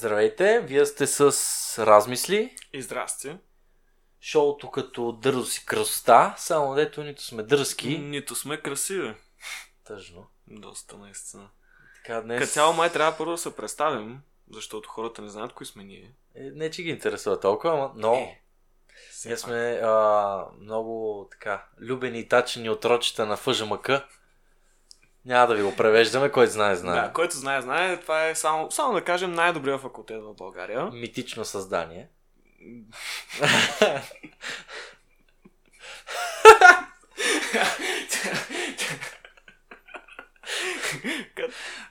Здравейте, вие сте с Размисли, И здрасти. шоуто като дързо си красота, само дето нито сме дръзки. Нито сме красиви. Тъжно. Доста наистина. Така днес... Като цяло май трябва първо да се представим, защото хората не знаят кои сме ние. Е, не, че ги интересува толкова, но... Е, Ние сме а, много така любени и тачени от рочета на ФЖМК. Няма да ви го превеждаме, който знае, знае. Да, който знае, знае. Това е само, само да кажем най-добрия факултет в България. Митично създание.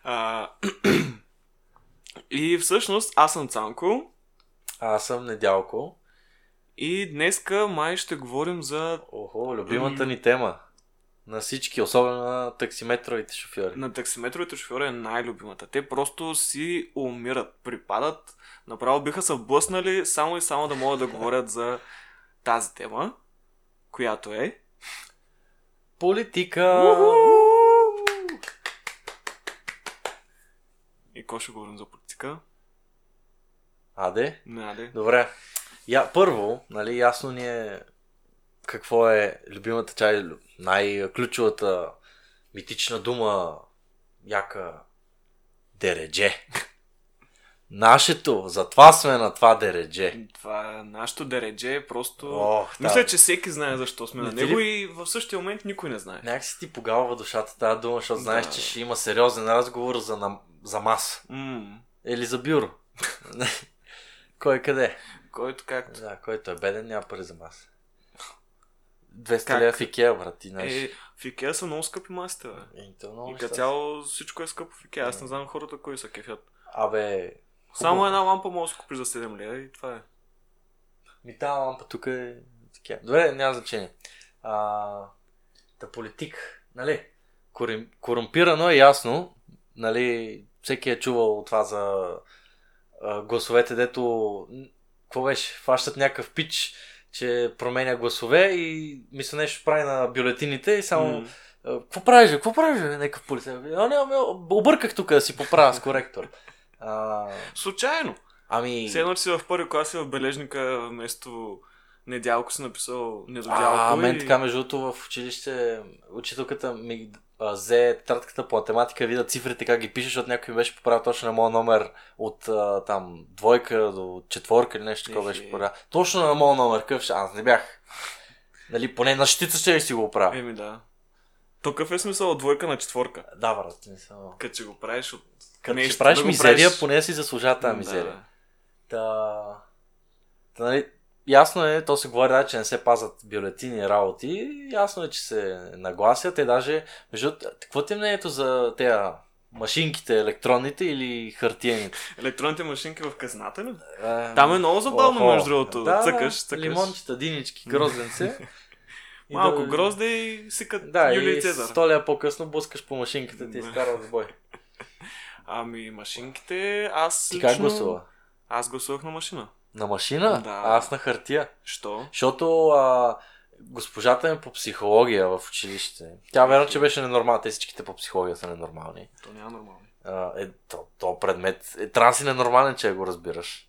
а, и всъщност аз съм Цанко Аз съм Недялко. и днеска май ще говорим за Охо, любимата ни тема. На всички, особено на таксиметровите шофьори. на таксиметровите шофьори е най-любимата. Те просто си умират, припадат, направо биха се блъснали само и само да могат да говорят за тази тема, която е... Политика! И какво ще говорим за политика? Аде? Не, аде. Добре. Я, първо, нали, ясно ни е какво е любимата чай, най-ключовата митична дума, яка дередже. Нашето, затова сме на това дередже. Това е нашето дередже, просто... Ох, да. Мисля, че всеки знае защо сме Не на него ли- и в същия момент никой не знае. Някак си ти погалва душата тази дума, защото знаеш, Да. че ще има сериозен разговор за, нам... за маса. М, Или за бюро. Кой къде? който както... Да, който е беден, няма пари за маса. 200 Как? лева в Икеа, брат, ти знаеш. Е, в Икеа са много скъпи масите, бе. Е, много И неща като цяло всичко е скъпо в Икеа. Аз не знам хората кои са кефят. Абе, Само хубаво. една лампа може да си купиш за 7 лева и това е. Ми тази лампа тук е такива. Добре, няма значение. А, та политик, нали? Корим, корумпирано е ясно, нали? Всеки е чувал това за а, гласовете, дето какво беше? Фащат някакъв пич, че променя гласове и мисля нещо прави на бюлетините и само а, какво правиш, какво правиш? Някакъв полицай. А, не, не, обърках тук да си поправя с коректор. А, Случайно. ами... Все едно, че си в първи клас и в бележника вместо недялко си написал недодялко. А, мен и... така, между другото, в училище учителката ми а, взе тетрадката по математика, вида цифрите как ги пише, защото някой ми беше поправил точно на моят номер от а, там двойка до четворка или нещо такова беше поправил. Точно на моят номер, къв ще- аз не бях. Нали, поне на щица ще си го оправя. Еми да. То какъв е смисъл от двойка на четворка? Да, брат, съм. Като че го правиш от Като нещо, ще правиш да мизерия, правиш- поне си заслужава тази Да. мизерия. Та... Та, нали, ясно е, то се говори, да, че не се пазят бюлетини и работи. Ясно е, че се нагласят. Те даже, между какво ти е мнението за тези машинките, електронните или хартиените? електронните машинки в казната ли? Е, Там е много забавно, между другото. Да, Цъкаш, цъкаш. Лимончета, динички, грозденце. И Малко да- грозде и сикат Да, Юлий и Цезар. столя по-късно блъскаш по машинката, ти Да. изкарва в бой. Ами машинките, аз Ти лично... как гласува? Аз гласувах на машина. На машина? Да. А аз на хартия. Що? Защото а, госпожата ми по психология в училище, тя верно, че беше ненормална. Те всичките по психология са ненормални. То няма нормално. А, е, то, то предмет е трябва да си ненормален, че го разбираш.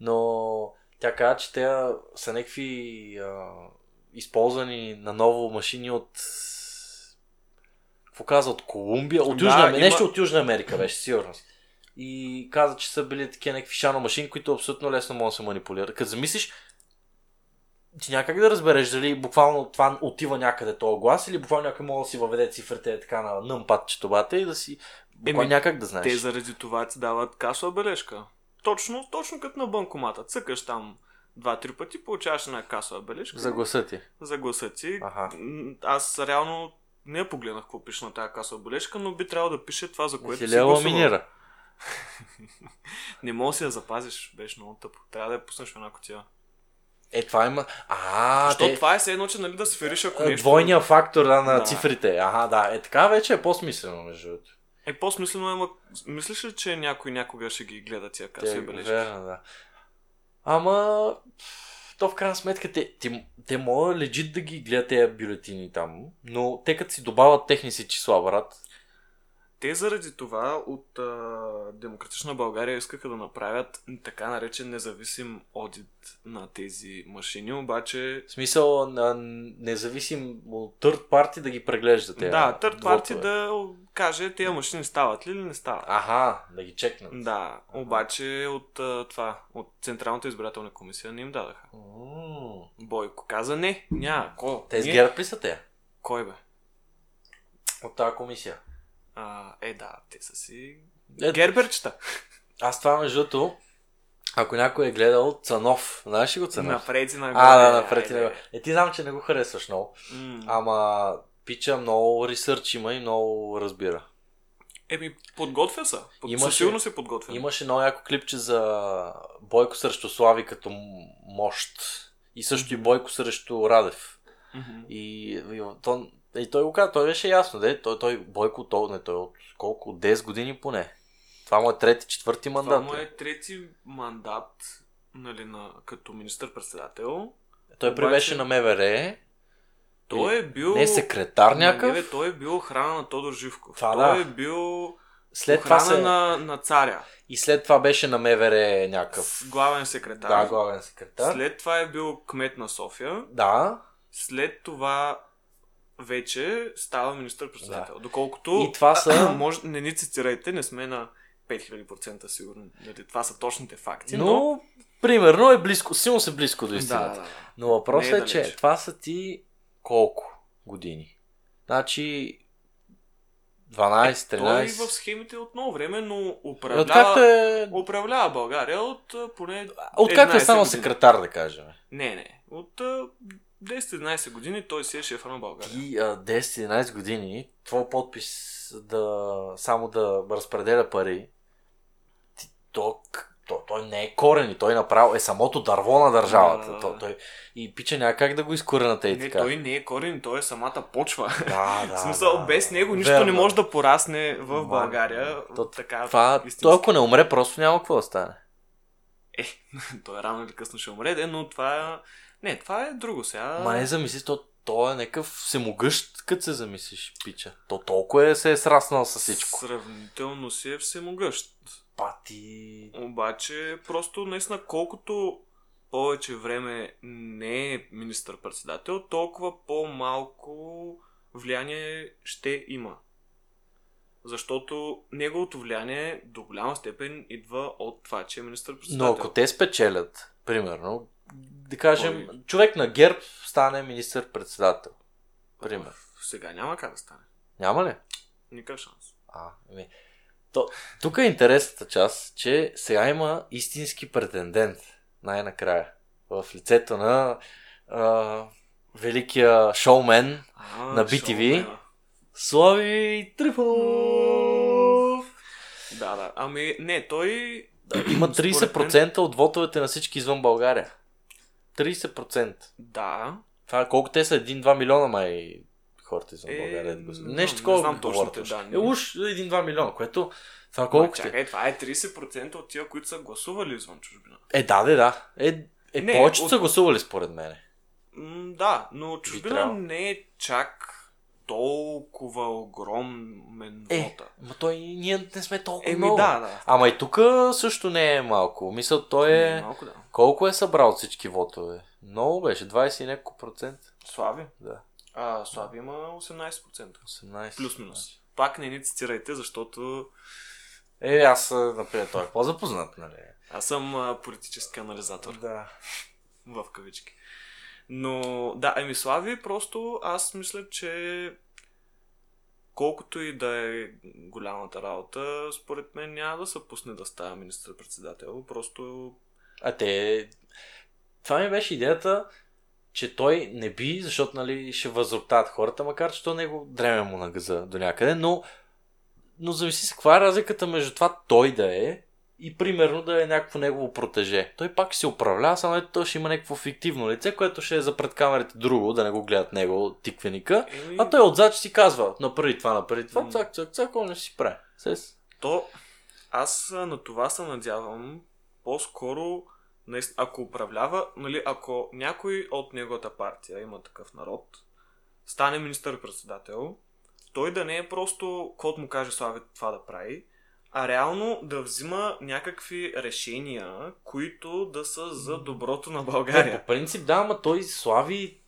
Но тя каза, че те са някакви а, използвани на ново машини от какво каза, от Колумбия, от Да, Южна Америка, има- нещо от Южна Америка беше, сигурно. И каза, че са били такива някакви шано машини, които абсолютно лесно могат да се манипулират. Като замислиш, ти някак да разбереш дали буквално това отива някъде този глас или буквално някой може да си въведе цифрите така на нъмпад четобата и да си буквално Еми, някак да знаеш. Те заради това ти дават касова бележка. Точно, точно като на банкомата. Цъкаш там два-три пъти, получаваш една касова бележка. За гласа ти. за гласа ти. Аха. М, Аз реално не погледнах какво пише на тази касова бележка, но би трябвало да пише това, за което си си гласувал. ламинира? Не мога да си я запазиш, беше много тъпо. Трябва да я пуснеш в една котия. Е, това има... А, Защото те... това е все едно, че нали да сфериш, ако е, нещо... Двойния фактор да, на Да. цифрите. Ага, да. Е, така вече е по-смислено, между другото. Е, по-смислено е, ма... мислиш ли, че някой някога ще ги гледа тия Те, касови бележки? верно, да. Ама... То в крайна сметка, те, те, те могат легит да ги гледат тези бюлетини там, но те като си добавят техни си числа, брат. Те заради това от а, Демократична България искаха да направят така наречен независим одит на тези машини, обаче... В смисъл на независим от търд парти да ги преглежда те. Да, търд парти да каже тези машини стават ли или не стават. Аха, да ги чекнат. Да, обаче от а, това, от Централната избирателна комисия не им дадаха. М, Бойко каза не, няма, кой? Те с ГЕРБ ли са те? Кой бе? От тази комисия. А, е, да, те са си Е, герберчета. Аз това между другото, ако някой е гледал Цанов, знаеш ли го Цанов? Напред и нагоре. А, да, напред и айде. нагоре. Е, ти знам, че не го харесваш много. М. Ама пича много ресърч има и много разбира. Еми, подготвя се. Под... Имаше- Със сигурност се подготвя. Имаше много яко клипче за Бойко срещу Слави като мощ. И също и Бойко срещу Радев. Мгм. И, и, то, и той го каза, той беше ясно, де, той, той Бойко, той, не, той от колко, от 10 години поне. Това му е трети, четвърти Това мандат. му е. е трети мандат нали, на, като министър-председател. Той обаче- беше на МВР. Той е бил... Не секретар Не, някакъв. бе, той е бил охрана на Тодор Живков. Това той да. е бил След това се... на, на царя. И след това беше на МВР някакъв. Главен секретар. Да, главен секретар. След това е бил кмет на София. Да. След това вече става министър-председател. Доколкото... И това са- може, не ни цитирайте, не сме на 5000% сигурни. Нали, това са точните факти, но... Но, примерно е близко, силно се близко до да, истината. да, да. Но въпросът е, е че това са ти колко години? Значи 12, Той 13. в схемите от много време, но Е, управлява, Откакто е, управлява България от поне откакто е 11 станал години. секретар, да кажем. Не, не. От 10-11 години той си е шефа на България. Ти а, 10-11 години, твой подпис да само да разпределя пари, ти, то, то, той не е корени, той направо е самото дърво на държавата. Да, да, То, да. той, и пича няма как да го изкоренате и Не, така. той не е корен, той е самата почва. Да, да, смисъл, да, без него нищо верно. не може да порасне в Ма, България. то- така, Това, той ако не умре, просто няма какво да стане. той рано или късно ще умре, де, но това е... Не, това е друго сега. Ма не замисли, то, то е някакъв всемогъщ, като се замислиш, пича. То толкова е, се е сраснал с всичко. Сравнително си е всемогъщ. Пати... Обаче, просто наистина, колкото повече време не е министър-председател, толкова по-малко влияние ще има. Защото неговото влияние до голяма степен идва от това, че е министър-председател. Но ако те спечелят, примерно, да кажем, Кой? човек на ГЕРБ стане министър-председател. Пример. Сега няма как да стане. Няма ли? Никакъв шанс. А, ами. То, тук е интересната част, че сега има истински претендент, най-накрая, в лицето на а, великия шоумен А, На BTV? шоумена. Слави Трифонов. Да, да. Ами, не, той... Има Според 30% от вотовете на всички извън България. 30%. Да. Това колко те са? 1-2 милиона май хората извън Е, България. не знам, Нещо не такова знам говорят точните уж. данни. Е, уж 1-2 милиона, което това колко ти? чакай, това е 30% от тия, които са гласували извън чужбина. Е, да, да, да. Е, е Не, повечето от- са гласували според мен. М, да, но чужбина не е чак толкова огромен Е, вота. ма той ние не сме толкова Еми много. да, да. Ама и тук също не е малко. Мисля, той Не, е... малко да. Колко е събрал всички вотове? Много беше, 20 и няколко процент. Слави? Да, А, Слави има 18%. 18. Плюс-минус. Пак не ни цитирайте, защото Е, аз, например, той е по-запознат, нали? аз съм а, политически анализатор. Да. в кавички. Но да, еми Слави, просто аз мисля, че колкото и да е голямата работа, според мен няма да се пусне да става министър-председател. Просто А те... Това ми беше идеята, че той не би, защото нали, ще възроптават хората, макар че то него дреме му на газа до някъде, но, но зависи се каква е разликата между това той да е и примерно да е някакво негово протеже. Той пак ще се управлява, само ето той ще има някакво фиктивно лице, което ще е за пред камерите друго, да не го гледат него тиквеника. еми, А той отзад ще си казва, направи това, направи това, цак, цак, цак, он не си прави. Сес. то аз на това се надявам по-скоро ако управлява, нали, ако някой от неговата партия има такъв народ, стане министър-председател, той да не е просто код му каже Слави това да прави, а реално да взима някакви решения, които да са за доброто на Не, България. по принцип да, ама той слави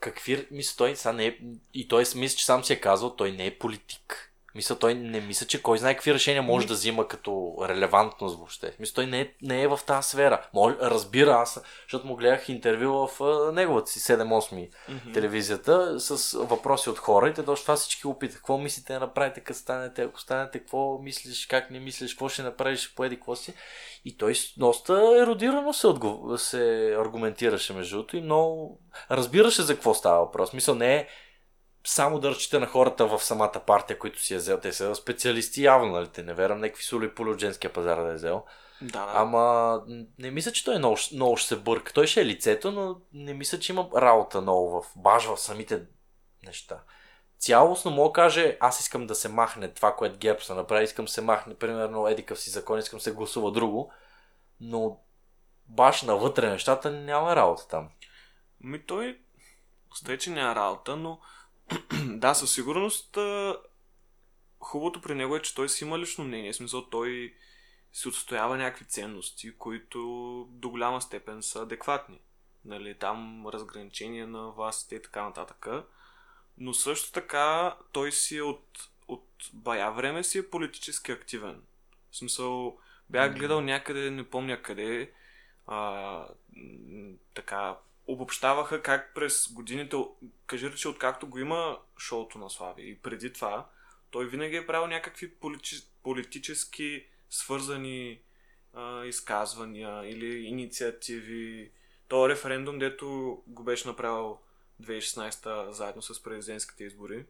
какви... Мисля, той сега не е... И той мисля, че сам си е казал, той не е политик. Мисля, той не мисля, че кой знае какви решения може да взима като релевантност въобще. Мисля, той не е, не е в тази сфера. Може, разбира аз, защото му гледах интервю в а, неговата си 7-8 Мгм. телевизията с въпроси от хора и те точно това всички го питат. Какво мислите да направите, като станете, ако станете, какво мислиш, как не мислиш, какво ще направиш, поеди, какво си. И той доста еродирано се, отго... се аргументираше между другото и много разбираше за какво става въпрос. Мисъл не е само да разчита на хората в самата партия, които си е взел. Те са специалисти явно, нали? Те не верам някакви сули от женския пазар да е взел. Да, да. Ама не мисля, че той много, много ще се бърка. Той ще е лицето, но не мисля, че има работа много в баш в самите неща. Цялостно мога да каже, аз искам да се махне това, което ГЕРБ са направи, искам да се махне, примерно, едикъв си закон, искам да се гласува друго, но баш навътре нещата няма работа там. Ми той, остай, че няма работа, но да, със сигурност хубавото при него е, че той си има лично мнение. В смисъл, той си отстоява някакви ценности, които до голяма степен са адекватни. Нали, там разграничение на властите и така нататък. Но също така той си е от, от бая време си е политически активен. В смисъл, бях гледал някъде, не помня къде, а, така, обобщаваха как през годините, кажи рече, откакто го има шоуто на Слави и преди това, той винаги е правил някакви полити, политически свързани а, изказвания или инициативи. То референдум, дето го беше направил 2016 заедно с президентските избори.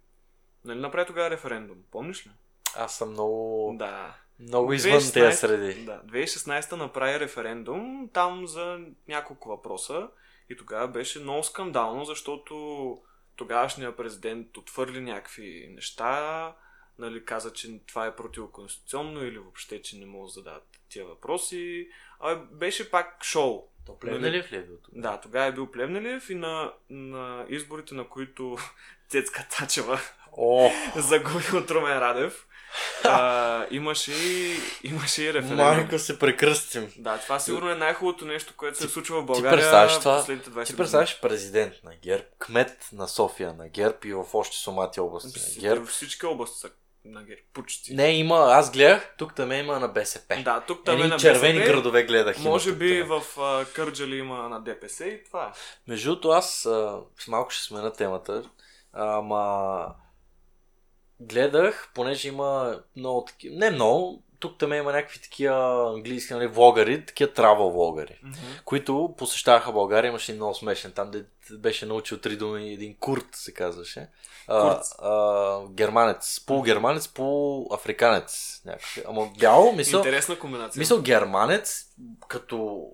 Нали направи тогава референдум? Помниш ли? Аз съм много, Да. много извън 2016 тези среди. Да, 2016 направи референдум там за няколко въпроса и тогава беше много скандално, защото тогавашният президент отвърли някакви неща, нали, каза, че това е противоконституционно или въобще, че не могат да зададат тия въпроси. А беше пак шоу. То Плевнелиев ли е бил тук? Да, тогава е бил Плевнелиев и на, на изборите, на които Цецка Тачева О, загуби от Румен Радев, а, имаше, и, имаше и референдум. майко се прекръстим. Да, това сигурно е най-хубавото нещо, което се е случило в Ти България представяш това? последните 20 Ти представяш президент на ГЕРБ, кмет на София на ГЕРБ и в още сумати области на. ГЕРБ. Всички области са на ГЕРБ. Почти. Не, има, аз гледах, тук там има на БСП. Да, тук там е на червени БСП, градове гледах. Може би в а, Кърджали има на ДПС и това е. Между другото, аз а, малко ще смена темата, ама гледах, понеже има много такива, не много, тук там има някакви такива английски нали, влогари, такива трава влогари, които посещаваха България, имаше много смешен, там де беше научил три думи, един курт се казваше. А, Курт. а, германец, полугерманец, полуафриканец. Някакъв. Ама бяло, мисъл, Интересна комбинация. мисъл германец, като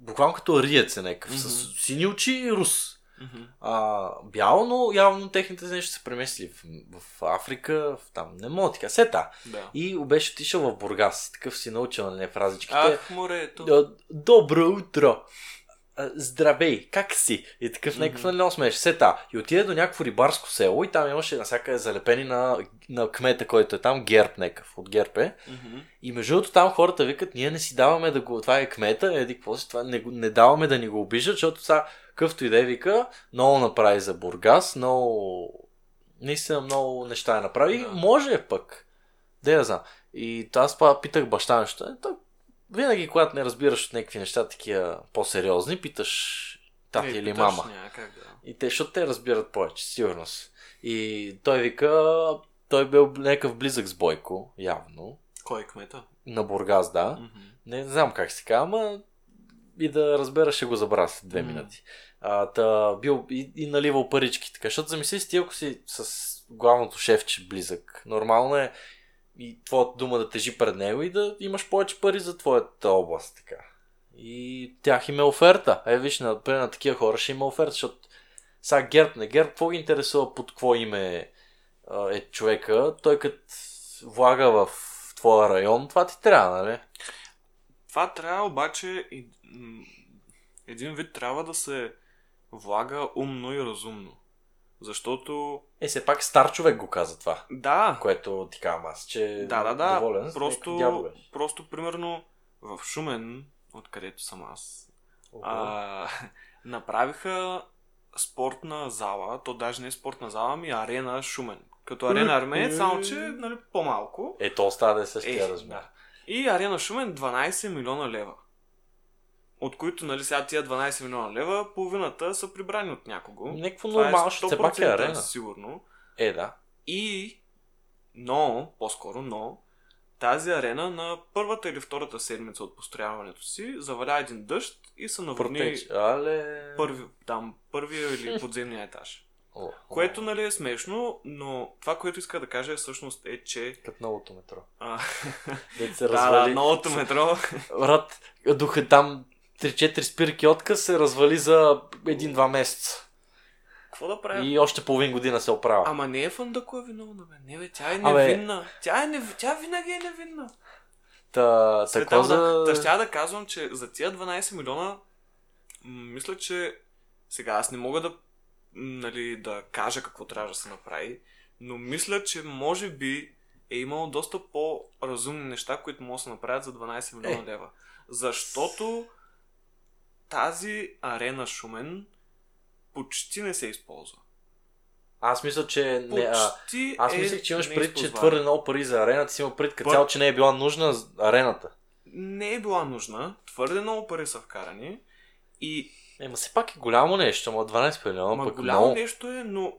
буквално като риец е някакъв, Мгм. с сини очи и рус. Мгм. А, бяло, но явно техните нещо се премесли в, в Африка, в там, не мога така, сета. Да. И беше отишъл в Бургас, такъв си научил на фразичките. Ах, морето. «А, Добро утро! Здравей, как си? И такъв някакъв нали много смеш. Сета. И отиде до някакво рибарско село и там имаше насякъде залепени на, на кмета, който е там, герб някакъв, от герб е. Мгм. И между другото там хората викат, ние не си даваме да го, това е кмета, еди какво си, това не, не даваме да ни го обижат, защото сега къвто и да е вика, много направи за Бургас, много, наистина много неща е направи. Да. Може пък, да знам. И аз па питах баща ми, нещо. Е, той, винаги, когато не разбираш от някакви неща такива по-сериозни, питаш тати Е, или питаш, мама. Няма как да. И те, защото те разбират повече, сигурност. И той вика, той бил някакъв близък с Бойко, явно. Кой е кмета? На Бургас, да. Мгм. Не знам как се казва, ама и да разбера ще го забравя след две М. минути. А, та, бил и, и наливал парички. Така, защото замисли си ти, ако си с главното шефче близък, нормално е и твоята дума да тежи пред него и да имаш повече пари за твоята област. Така. И тях им е оферта. Е, виж, на, например, на такива хора ще има оферта, защото сега герб, не герб, какво ги интересува под какво име е човека, той като влага в твоя район, това ти трябва, нали? Това трябва обаче един вид трябва да се влага умно и разумно. Защото, Е, все пак стар човек го каза това, да, което ти казвам аз, че да, да, да, доволен просто, просто, примерно, в Шумен, откъдето съм аз, Ого. а, направиха спортна зала, то даже не е спортна зала, ми арена Шумен. Като арена Армеец, само че нали, по-малко. Е, то остава да е същия Е, размер. да. И арена Шумен 12 милиона лева. От които, нали, сега тия 12 милиона лева, половината са прибрани от някого. Някакво Това нормално, защото все пак е 100% арена. Сигурно. Е, да. И, но, по-скоро, но, тази арена на първата или втората седмица от построяването си заваля един дъжд и наводни Протеч. Але... първи, там, първия или подземния етаж. О, Което, нали, е смешно, но това, което иска да кажа всъщност е, че... Като новото метро. А, се да, новото метро. Брат, духа там 3-4 спирки отказ се развали за един-два месеца. Какво да правим? И още половин година се оправя. Ама не е Фандъко е виновна, бе. Не, бе, тя е Абе. невинна. Тя, е нев... тя винаги е невинна. Та, това за... да, да ще да казвам, че за тия 12 милиона мисля, че сега аз не мога да, нали, да кажа какво трябва да се направи, но мисля, че може би е имало доста по-разумни неща, които могат да се направят за 12 милиона Е. лева. Защото тази арена Шумен почти не се използва. Аз мисля, че... Не, а, аз е мислех, че имаш пред, че твърде много пари за арената, си има пред като цяло, че не е била нужна арената. не е била нужна, твърде много пари са вкарани и Ема все пак е голямо нещо, ама 12 милиона, Ма пък голямо много. нещо е, но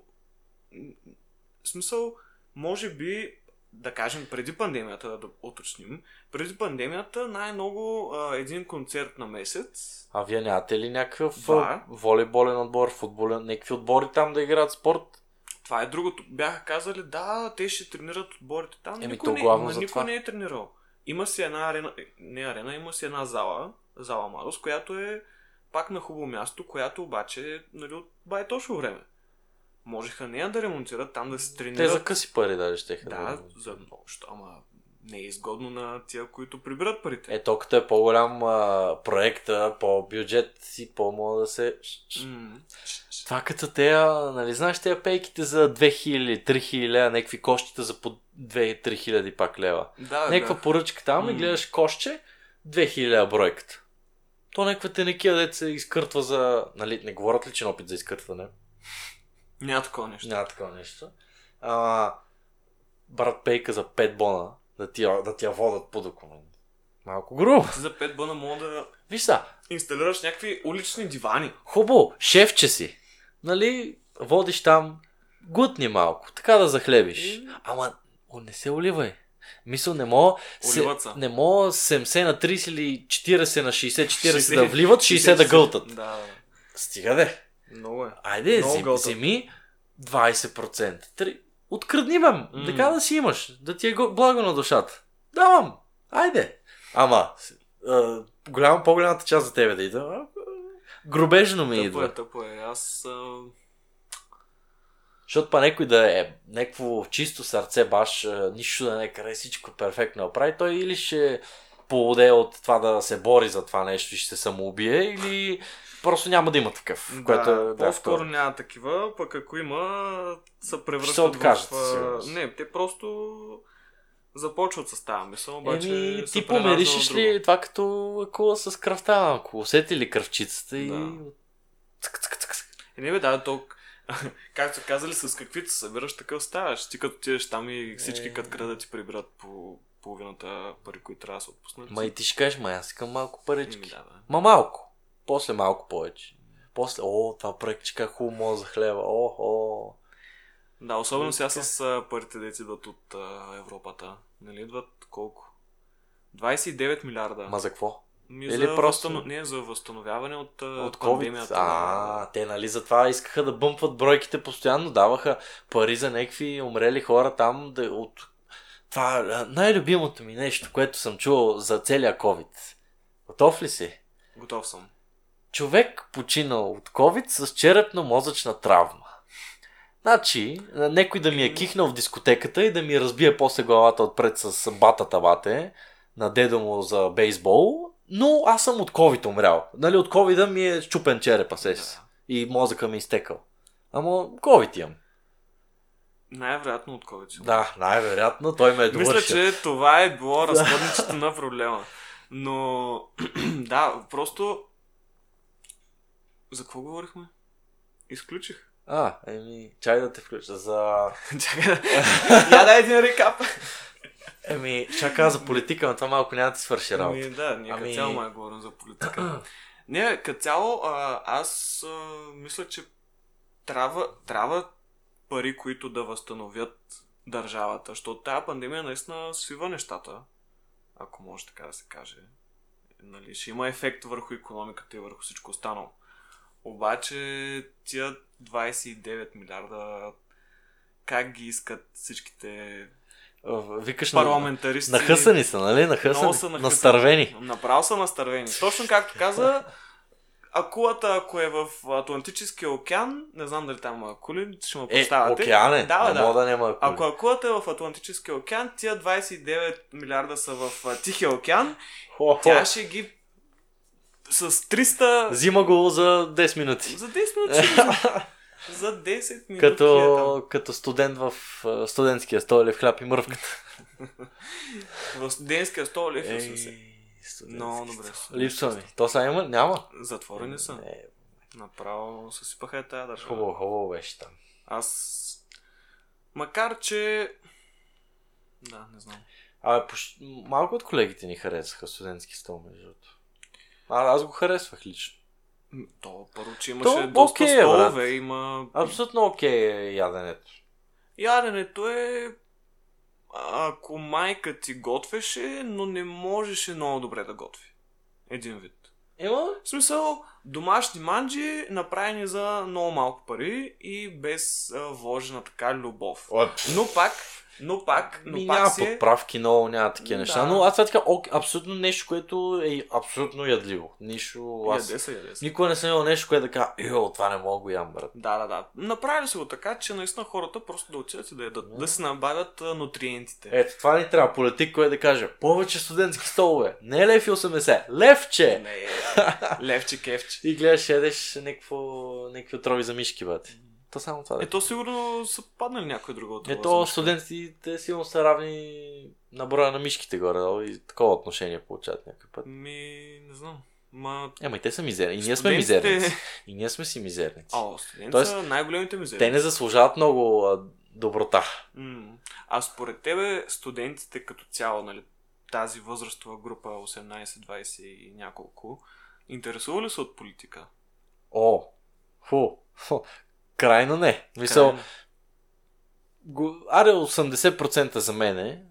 в смисъл, може би, да кажем, преди пандемията, да уточним, преди пандемията най-много а, един концерт на месец. А вие нямате ли някакъв Да. волейболен отбор, футболен, някакви отбори там да играят спорт? Това е другото. Бяха казали, да, те ще тренират отборите там. Еми, никой то не, главно ма за никой това. не е тренирал. Има си една арена, е, не арена, има си една зала, зала Марос, която е пак на хубаво място, която обаче е нали, от байтошо време. Можеха нея да ремонтират, там да се тренират. Те за къси пари даже ще Да, за много, що, ама не е изгодно на тия, които прибират парите. Е, то като е по-голям а, проект, по-бюджет си, по-мога да се... М. Това като тея, нали знаеш тея пейките за 2000-3000 лева, някакви кощите за по 2-3 хиляди пак лева. Да, Някаква да. поръчка там и М. гледаш кошче, 2000 лева бройката. То някаква тенекия дет се изкъртва за... Нали, не говорят ли, че е опит за изкъртване? Няма такова нещо. Няма такова нещо. А, брат пейка за 5 бона да ти, да ти я водят по документ. Малко грубо. Ти за 5 бъна мога да Виж са, инсталираш някакви улични дивани. хубаво, шефче си. Нали, водиш там, гутни малко, така да захлебиш. И- Ама, о, не се оливай. Мисъл, не мога, се, не мога 70 на 30 или 40 на 60-40 60. да вливат, 60 да гълтат. Да. Стига де. Много е. Айде, Много гълтат. вземи 20%. Три... Открадни бе, М. така да си имаш, да ти е го- благо на душата. Давам, айде. Ама, а, голям, по-голямата част за тебе да идва. Грубежно ми Тъпо идва. е, тъпо е. Аз... А... Защото па някой да е някакво чисто сърце баш, нищо да не каре, всичко перфектно направи, той или ще полуде от това да се бори за това нещо и ще се самоубие, или просто няма да има такъв. което е, да, по-скоро второ. няма такива, пък ако има, се превръщат Ще се откажат, в... сигурност. Не, те просто започват с тази мисъл, обаче Еми, ти помиришеш ли това като акула с кръвта малко? Усети ли кръвчицата и... Да. Цък, цък, цък, цък. Е, не бе, да, то, както са казали, с каквито се събираш, такъв ставаш. Ти като отидеш там и всички Е. като крадат ти прибират по половината пари, които трябва да се отпуснат. Ма и ти ще кажеш, ма аз искам малко парички. Еми, да, бе. Ма малко. После малко повече. После, о, това проект как хубаво за хлеба. О, о. Да, особено сега с а, парите, деца идват от а, Европата. Нали идват колко? 29 милиарда. Ма за какво? Ми или за просто- възстанов... Не, за възстановяване от, От COVID. пандемията. А, те нали затова искаха да бъмпват бройките постоянно. Даваха пари за някакви умрели хора там. Да, от... Това най-любимото ми нещо, което съм чувал за целия COVID. Готов ли си? Готов съм. Човек починал от COVID с черепно-мозъчна травма. Значи, некой да ми е кихнал в дискотеката и да ми разбие после главата отпред с батата бате на дедо му за бейсбол, но аз съм от COVID умрял. Нали, от COVID ми е щупен черепа, се. Да. И мозъка ми е изтекал. Ама COVID имам. Най-вероятно от COVID. Да, най-вероятно. Той ме е довършил. Мисля, че това е било разходничето на проблема. Но, да, просто... За какво говорихме? Изключих. А, еми, чай да те включа за... Чакай да... Я дай един рекап. Еми, кажа за политика, но това малко няма да ти свърши работа. Ами, да, ние Ами- цяло май говорим за политика. Не, като цяло, а, аз а, мисля, че трябва, трябва пари, които да възстановят държавата, защото тази пандемия наистина свива нещата, ако може така да се каже. Нали, ще има ефект върху економиката и върху всичко останало. Обаче тия 29 милиарда как ги искат всичките Викаш на... парламентаристи? Нахъсани са, нали? Много Нахъсани. са нахъсани. Настървени. Направо са настървени. Точно както каза, акулата, ако е в Атлантическия океан, не знам дали там има акули, ще ме Е, поставяте. океан е. Да, не да. да няма акули. Ако акулата е в Атлантическия океан, тия 29 милиарда са в Тихия океан, Хо, хо. тя ще ги с 300... Взима го за 10 минути. За 10 минути. За 10 минути. е там. Като, като студент в студентския стол в хляб и мръвката. В студентския стол се. Ей, студентски Много добре. Липсва ми. То сега има? Няма. Затворени са. Не, Направо съсипаха е тая държава. хубаво, хубаво беше там. Аз... Макар, че... Да, не знам. А, пош... малко от колегите ни харесаха студентски стол, между другото. А, аз го харесвах лично. То първо, че имаше То, доста окей е, брат. столове, има... Абсолютно окей е яденето. Яденето е... Ако майка ти готвеше, но не можеше много добре да готви. Един вид. Има? В смисъл, домашни манджи, направени за много малко пари и без а, вложена така любов. Но пак, но пак, но Ми, пак няма си е... подправки, много няма такива Да. неща. Но аз това така, ок, абсолютно нещо, което е абсолютно ядливо. Нищо, аз Яде се, яде се. никога не съм имал нещо, което да кажа, йо, това не мога го ям, брат. Да, да, да. Направили се го така, че наистина хората просто да отидат и да ядат. Да се набавят нутриентите. Ето, това ни трябва политик, който да каже, повече студентски столове. Не е лев и 80, левче! Не, е, левче, кефче. И гледаш, ядеш някакво, някакви отрови за мишки, бате. То само това е. Сигурно са паднали някой друга от. Ето, студентите силно са равни на броя на мишките горе, и такова отношение получават някой път. Ми, не знам. Ма... Ема и те са мизерни. И ние сме студентите- мизерници. И ние сме си мизерници. О, студенти Тоест, са най-големите мизери. Те не заслужават много а, доброта. М. А според тебе студентите като цяло, нали, тази възрастова група 18-20 и няколко, интересува ли се от политика? О, фу, фу. Крайно не. Мисъл, Крайно. го, аре 80% за мене.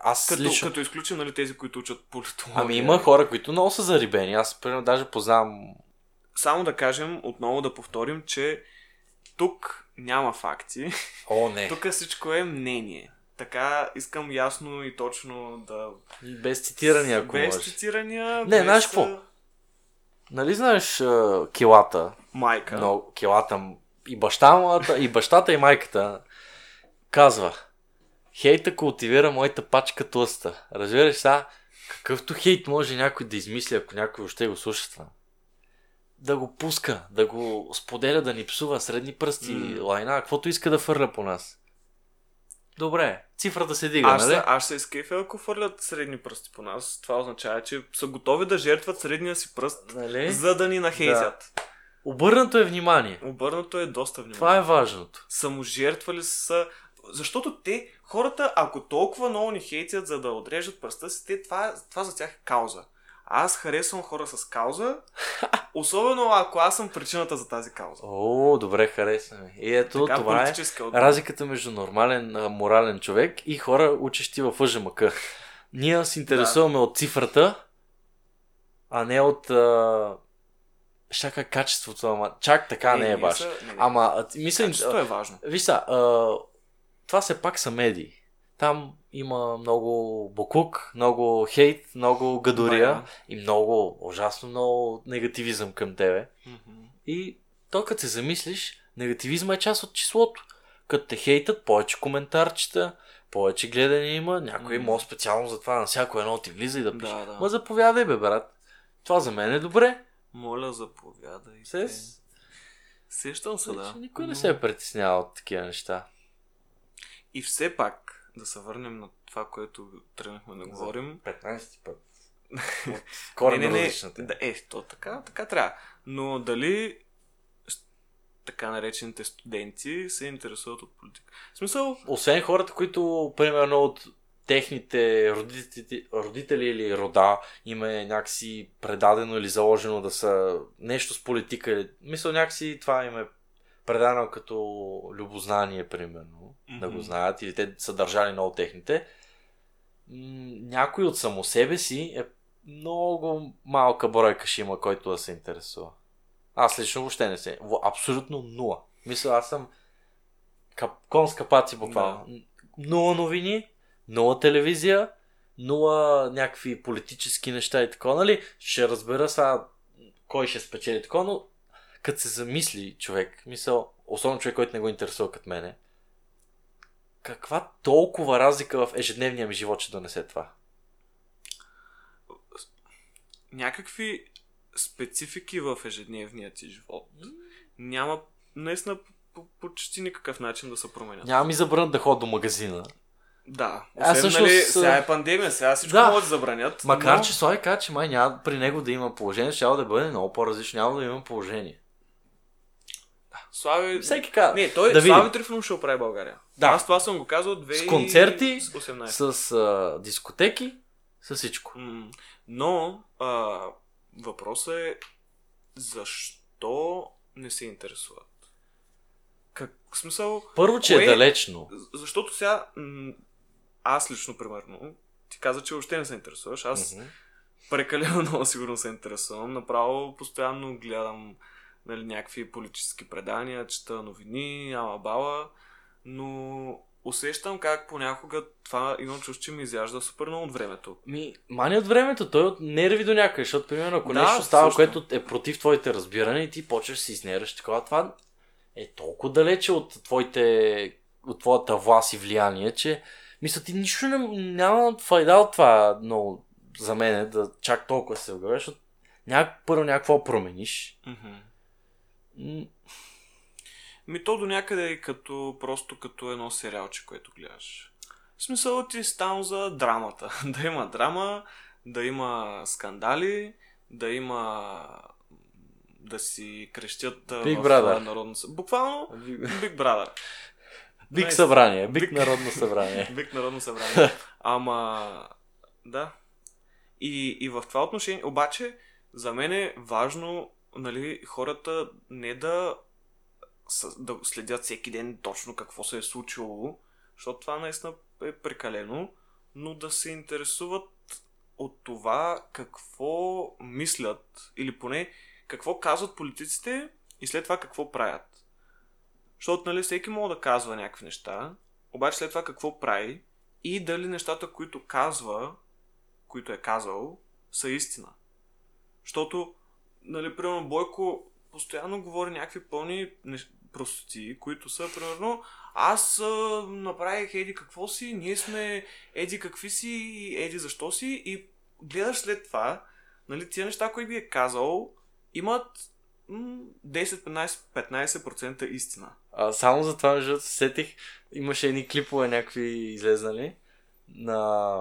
Аз Като, лично... като изключим нали, тези, които учат политология. Ами има хора, които много са зарибени. Аз, примерно, даже познавам... Само да кажем, отново да повторим, че тук няма факти. О, не. Тук всичко е мнение. Така искам ясно и точно да... Без цитирания, ако без можеш. цитирания, Не, без знаеш какво? Нали знаеш а, килата? Майка. Но килата и баща, и бащата и майката казва Хейта култивира моята пачка тлъста. Разбираш са, какъвто хейт може някой да измисли, ако някой въобще го слуша това. Да го пуска, да го споделя, да ни псува средни пръсти, М. лайна, каквото иска да фърля по нас. Добре, цифрата се дига, Аз, нали? аз се изкефя, ако фърлят средни пръсти по нас. Това означава, че са готови да жертват средния си пръст, нали? за да ни нахейзят. Обърнато е внимание. Обърнато е доста внимание. Това е важното. Саможертвали са... Защото те, хората, ако толкова много ни хейтят, за да отрежат пръста си, те, това, това за тях е кауза. Аз харесвам хора с кауза, особено ако аз съм причината за тази кауза. О, добре, хареса ми. И ето, Така, това е отговор. разликата между нормален, морален човек и хора, учещи в ъжмък. Ние се интересуваме от цифрата, а не от... А... Ще кажа качеството, ама чак така не е ние баш. са- не, не. Ама, а, мисля, Качеството е важно. Виж са, а, това все пак са медии. Там има много буклук, много хейт, много гадория и много, ужасно много негативизъм към тебе. И то като се замислиш, негативизма е част от числото. Като те хейтат, повече коментарчета, повече гледане има, някой М. може специално за това на всяко едно ти влиза и да пише. Да, да. Ма заповядай бе, брат. Това за мен е добре. Моля, заповядайте. Сес. Сещам се, да. Значи Никой не се е притеснявал от такива неща. И все пак, да се върнем на това, което тръгнахме да говорим. 15 път. Коренно не, не, не, различната. да, е, то така, така трябва. Но дали така наречените студенти се интересуват от политика? В смисъл, Освен хората, които, примерно, от техните родители, родители или рода им е някакси предадено или заложено да са нещо с политика. Мисля, някакси това им е предано като любознание, примерно, да го знаят, или те са държали много техните. Някой от само себе си е много малка бройка ще има, който да се интересува. Аз лично въобще не се. Абсолютно нула. Мисля, аз съм кап, кон с капаци буквално. Нула новини, нула телевизия, нула някакви политически неща и така, нали? Ще разбера сега кой ще спечели така, но като се замисли човек, мисъл, особено човек, който не го интересува като мене, каква толкова разлика в ежедневния ми живот ще донесе това? някакви специфики в ежедневния ти живот няма наистина по почти никакъв начин да се променят. Няма ми забранят да ходя до магазина. Да. Аз Освен, всъщност, нали, а, сега е пандемия, сега всичко да. могат да забранят. Макар, но... че Слави каза, че май няма при него да има положение, ще да бъде много по-различно, няма да има положение. Слави... Всеки казва. Не, той да. Слави Трифонов ще оправи България. Да. Аз това съм го казал 2018. С концерти, С а, дискотеки, с всичко. М, Но а, въпросът е защо не се интересуват? Как, в смисъл, Първо, че Кое- е далечно. защото сега м, аз лично, примерно, ти каза, че въобще не се интересуваш. Аз Мгм. прекалено много сигурно се интересувам. Направо постоянно гледам нали, някакви политически предания, чета новини, ала бала, но усещам как понякога това имам чувство, че ми изяжда супер много от времето. Ми, мани от времето, той от нерви до някъде, защото, примерно, ако Да, нещо става, също. което е против твоите разбирания и ти почваш си изнерваш такова, това е толкова далече от твоите, от твоята власт и влияние, че мисля, ти нищо не, няма файда от това, но за мен е да чак толкова се огъваш, защото няк, първо някакво промениш. Ми то до някъде е като, просто като едно сериалче, което гледаш. В смисъл ти си там за драмата. да има драма, да има скандали, да има да си крещят Big в Brother. народно Буквално Big Brother. Nice. събрание, Биг- народно събрание. Биг народно събрание. Ама, да. И, и в това отношение, обаче, за мен е важно, нали, хората не да, да следят всеки ден точно какво се е случило, защото това наистина е прекалено, но да се интересуват от това какво мислят, или поне какво казват политиците и след това какво правят. Защото, нали, всеки може да казва някакви неща, обаче след това какво прави и дали нещата, които казва, които е казал, са истина. Защото, нали, примерно Бойко постоянно говори някакви пълни простоти, които са, примерно, аз а, направих еди какво си, ние сме еди какви си, и еди защо си и гледаш след това, нали, тия неща, които би е казал, имат м, 10-15% истина. А, само за това, се сетих, имаше едни клипове някакви излезнали на...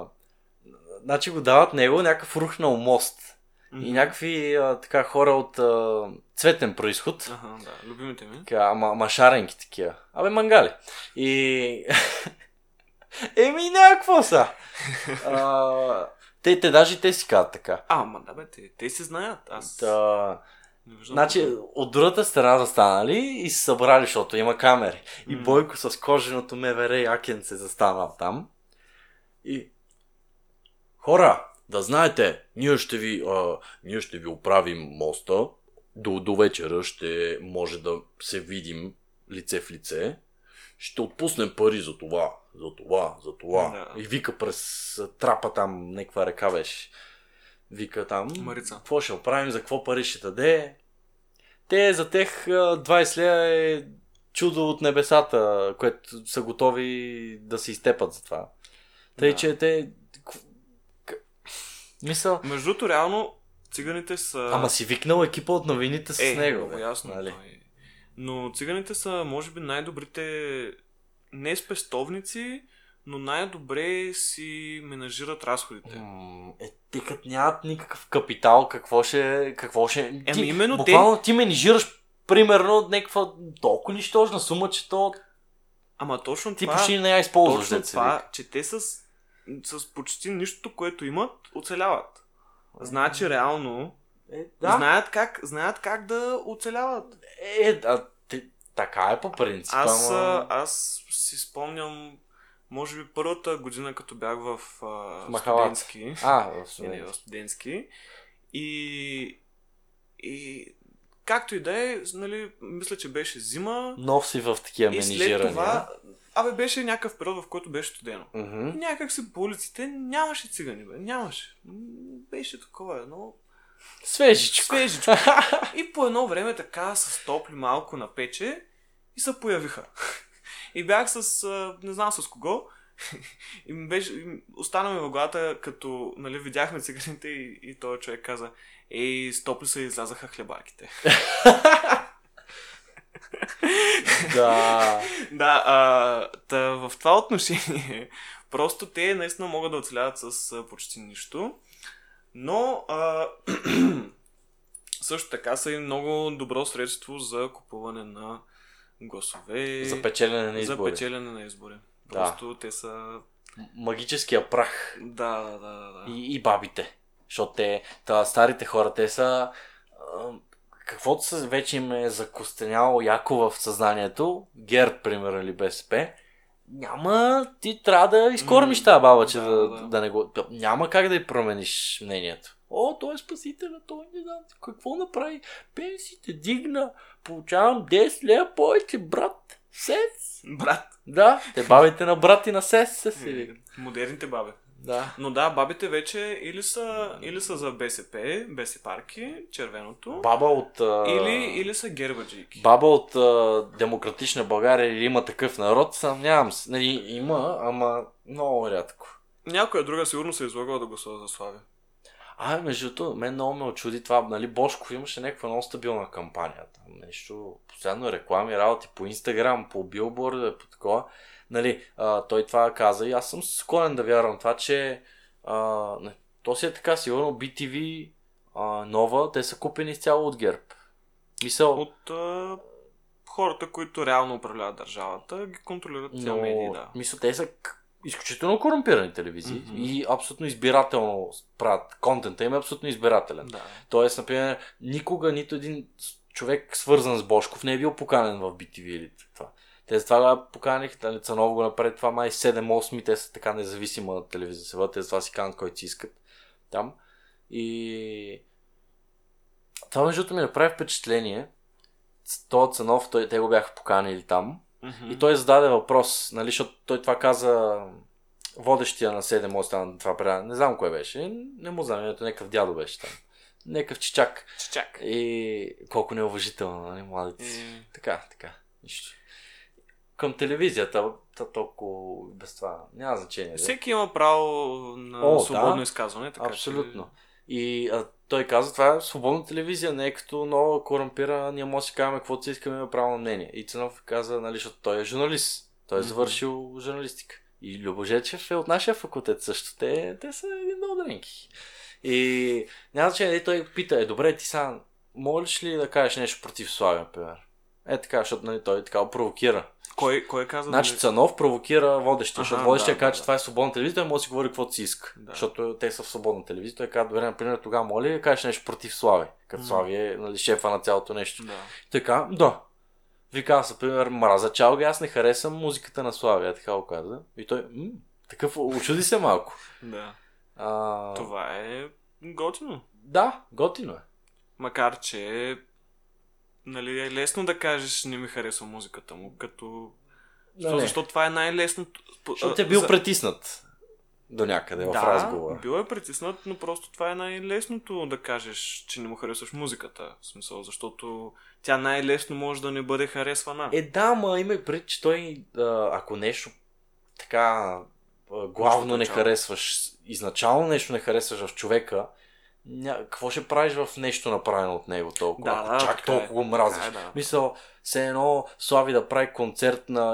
Значи го дават него някакъв рухнал мост. И някакви а, така хора от а, цветен происход. Ага, да, любимите ми. Така, ама, ама шаренки такива. Абе, мангали. И... Еми, някакво са. А, те, те даже те си казват така. А, ма да бе, те, те се знаят. Аз не виждам. значи, от другата страна застанали и се събрали, защото има камери. И М. Бойко с коженото МВР Якен се застанал там. И хора, да знаете, ние ще ви, а, ние ще ви оправим моста. До, до вечера ще може да се видим лице в лице. Ще отпуснем пари за това, за това, за това. Да. И вика през трапа там, неква река беше. Вика там, Марица. какво ще оправим, за какво пари ще даде. Те за тех а, 20 лея е чудо от небесата, което са готови да се изтепат за това. Тъй, Да. че те... Мисъл... Между другото, реално, циганите са... Ама си викнал екипа от новините с е, него. много бе, ясно. Нали? Но циганите са, може би, най-добрите не спестовници, но най-добре си менажират разходите. М, Е, те като нямат никакъв капитал, какво ще... Какво ще... Еми, именно буквално ти менижираш примерно някаква толкова нищожна сума, че то Ама точно ти това... почти не я използваш. Точно деца това, вика. че те с, с почти нищото, което имат, оцеляват. Значи реално Е, да. да. знаят, как, знаят как да оцеляват. Е, а, те, така е по принцип. Аз, ама... аз си спомням, може би първата година, като бях в а, студентски. А, в Не, не, в студентски. И, и както и да е, нали, мисля, че беше зима. Нов си в такива И след менижирания. това, абе, беше някакъв период, в който беше студено. Мгм. И някак си по улиците нямаше цигани, бе. Нямаше. Беше такова едно Свежичко. свежичко. И по едно време така се стопли малко на пече и се появиха. И бях с, а, не знам с кого, и ми беше, и ми- остана ми в главата, като нали, видяхме циганите и, и този човек каза, ей, стопли се излязаха хлебарките. да. да, а, та, в това отношение, просто те наистина могат да оцеляват с а, почти нищо. Но а, също така са и много добро средство за купуване на гласове. За печелене на за избори. печелене на избори. Да. Просто те са... Магическия прах. Да, да, да, да. И, и бабите. Защото те, та, старите хора, те са... Каквото са, вече им е закостеняло яко в съзнанието, ГЕРБ, примерно, или БСП, няма, ти трябва да изкормиш тази баба, че да, да, да. да, не го... Няма как да й промениш мнението. О, той е спасителя, той не знам какво направи. Пенсиите дигна, получавам 10 лева повече, брат. Сес. Брат. Да, те бабите на брат и на сес се си. Модерните баби. Да. Но да, бабите вече или са, или са за БСП, БСП-парки, червеното, Баба от... А... или, или са гербаджийки. Баба от а, Демократична България или има такъв народ, съмнявам се. Нали, има, ама много рядко. Някоя друга сигурно се е излагала да гласува за Слави. А, между другото, мен много ме очуди това. Нали, Бошков имаше някаква много стабилна кампания. Там нещо, постоянно реклами, работи по Инстаграм, по билборда, по такова. Нали, а, той това каза и аз съм склонен да вярвам това, че а, не, то си е така сигурно BTV а, нова, те са купени изцяло от ГЕРБ. Мисъл, От а, хората, които реално управляват държавата, ги контролират но, медии, да. мисля, те са изключително корумпирани телевизии Мгм. и абсолютно избирателно правят. Контента им е абсолютно избирателен. Да. Тоест, например, никога нито един човек свързан с Бошков не е бил поканен в BTV или това. Те затова го поканих, нали, Цанов го направи това май 7-8, те са така независима телевизия се водят, те затова си канат който си искат там. И това между ми направи впечатление. То Цанов, той, те го бяха поканили там. Мгм. И той зададе въпрос, нали, защото той това каза водещия на 7 моста на това предаване. Не знам кой беше. Не му знам, името някакъв дядо беше там. Някакъв чичак. Чак. И колко неуважително, нали, младите си. Е, Така, така. Нищо. Към телевизията, та толкова без това. Няма значение. Всеки има право на О, свободно да. изказване, така Абсолютно. И а, той каза, това е свободна телевизия, не е като много корумпира, ние може да си кажем каквото си искаме, има право на мнение. И Ценов каза, нали, защото той е журналист. Той е завършил журналистика. И Любожечев е от нашия факултет също. Те, те са един много дренки. И няма значение, и той пита, е, добре, ти сега, можеш ли да кажеш нещо против Славя, например? Е така, защото нали, той така провокира. Кой, кой каза Значи да Цанов провокира водещия, защото водещия да, казва, да, че да. това е свободна телевизия, той може да си говори каквото си иска. Да. Защото те са в свободна телевизия. Той казва, добре, например, тогава моля кажеш нещо против Слави, като М. Слави е нали, шефа на цялото нещо. Да. Казва, да. Вика, аз, например, мраза чалга, аз не харесвам музиката на Слави, е така го каза. И той, м- такъв, очуди се малко. да. А, Това е готино. Да, готино е. Макар, че нали, е лесно да кажеш не ми харесва музиката му, като... Да, не. защото това е най-лесното... Защото е бил за- притиснат до някъде в да, разговора. бил е притиснат, но просто това е най-лесното да кажеш, че не му харесваш музиката. В смисъл, защото тя най-лесно може да не бъде харесвана. Е, да, ма има и пред, че той, ако нещо така главно не харесваш, изначално нещо не харесваш в човека, ня... какво ще правиш в нещо направено от него толкова? Да, да, чак е. толкова го мразиш. Е, да. Мисъл, все едно Слави да прави концерт на,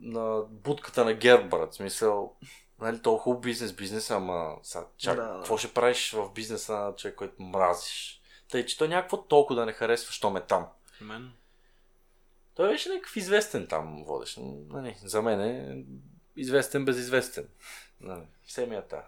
на будката на ГЕРБ, брат. Смисъл, нали, толкова хубав бизнес, бизнес, ама са, чак, Да, да. какво ще правиш в бизнеса на човек, който мразиш? Тъй, че той някакво толкова да не харесва, що ме там. Именно. Той беше някакъв известен там водещ. Нали, за мен е известен безизвестен. Нали, все ми е та.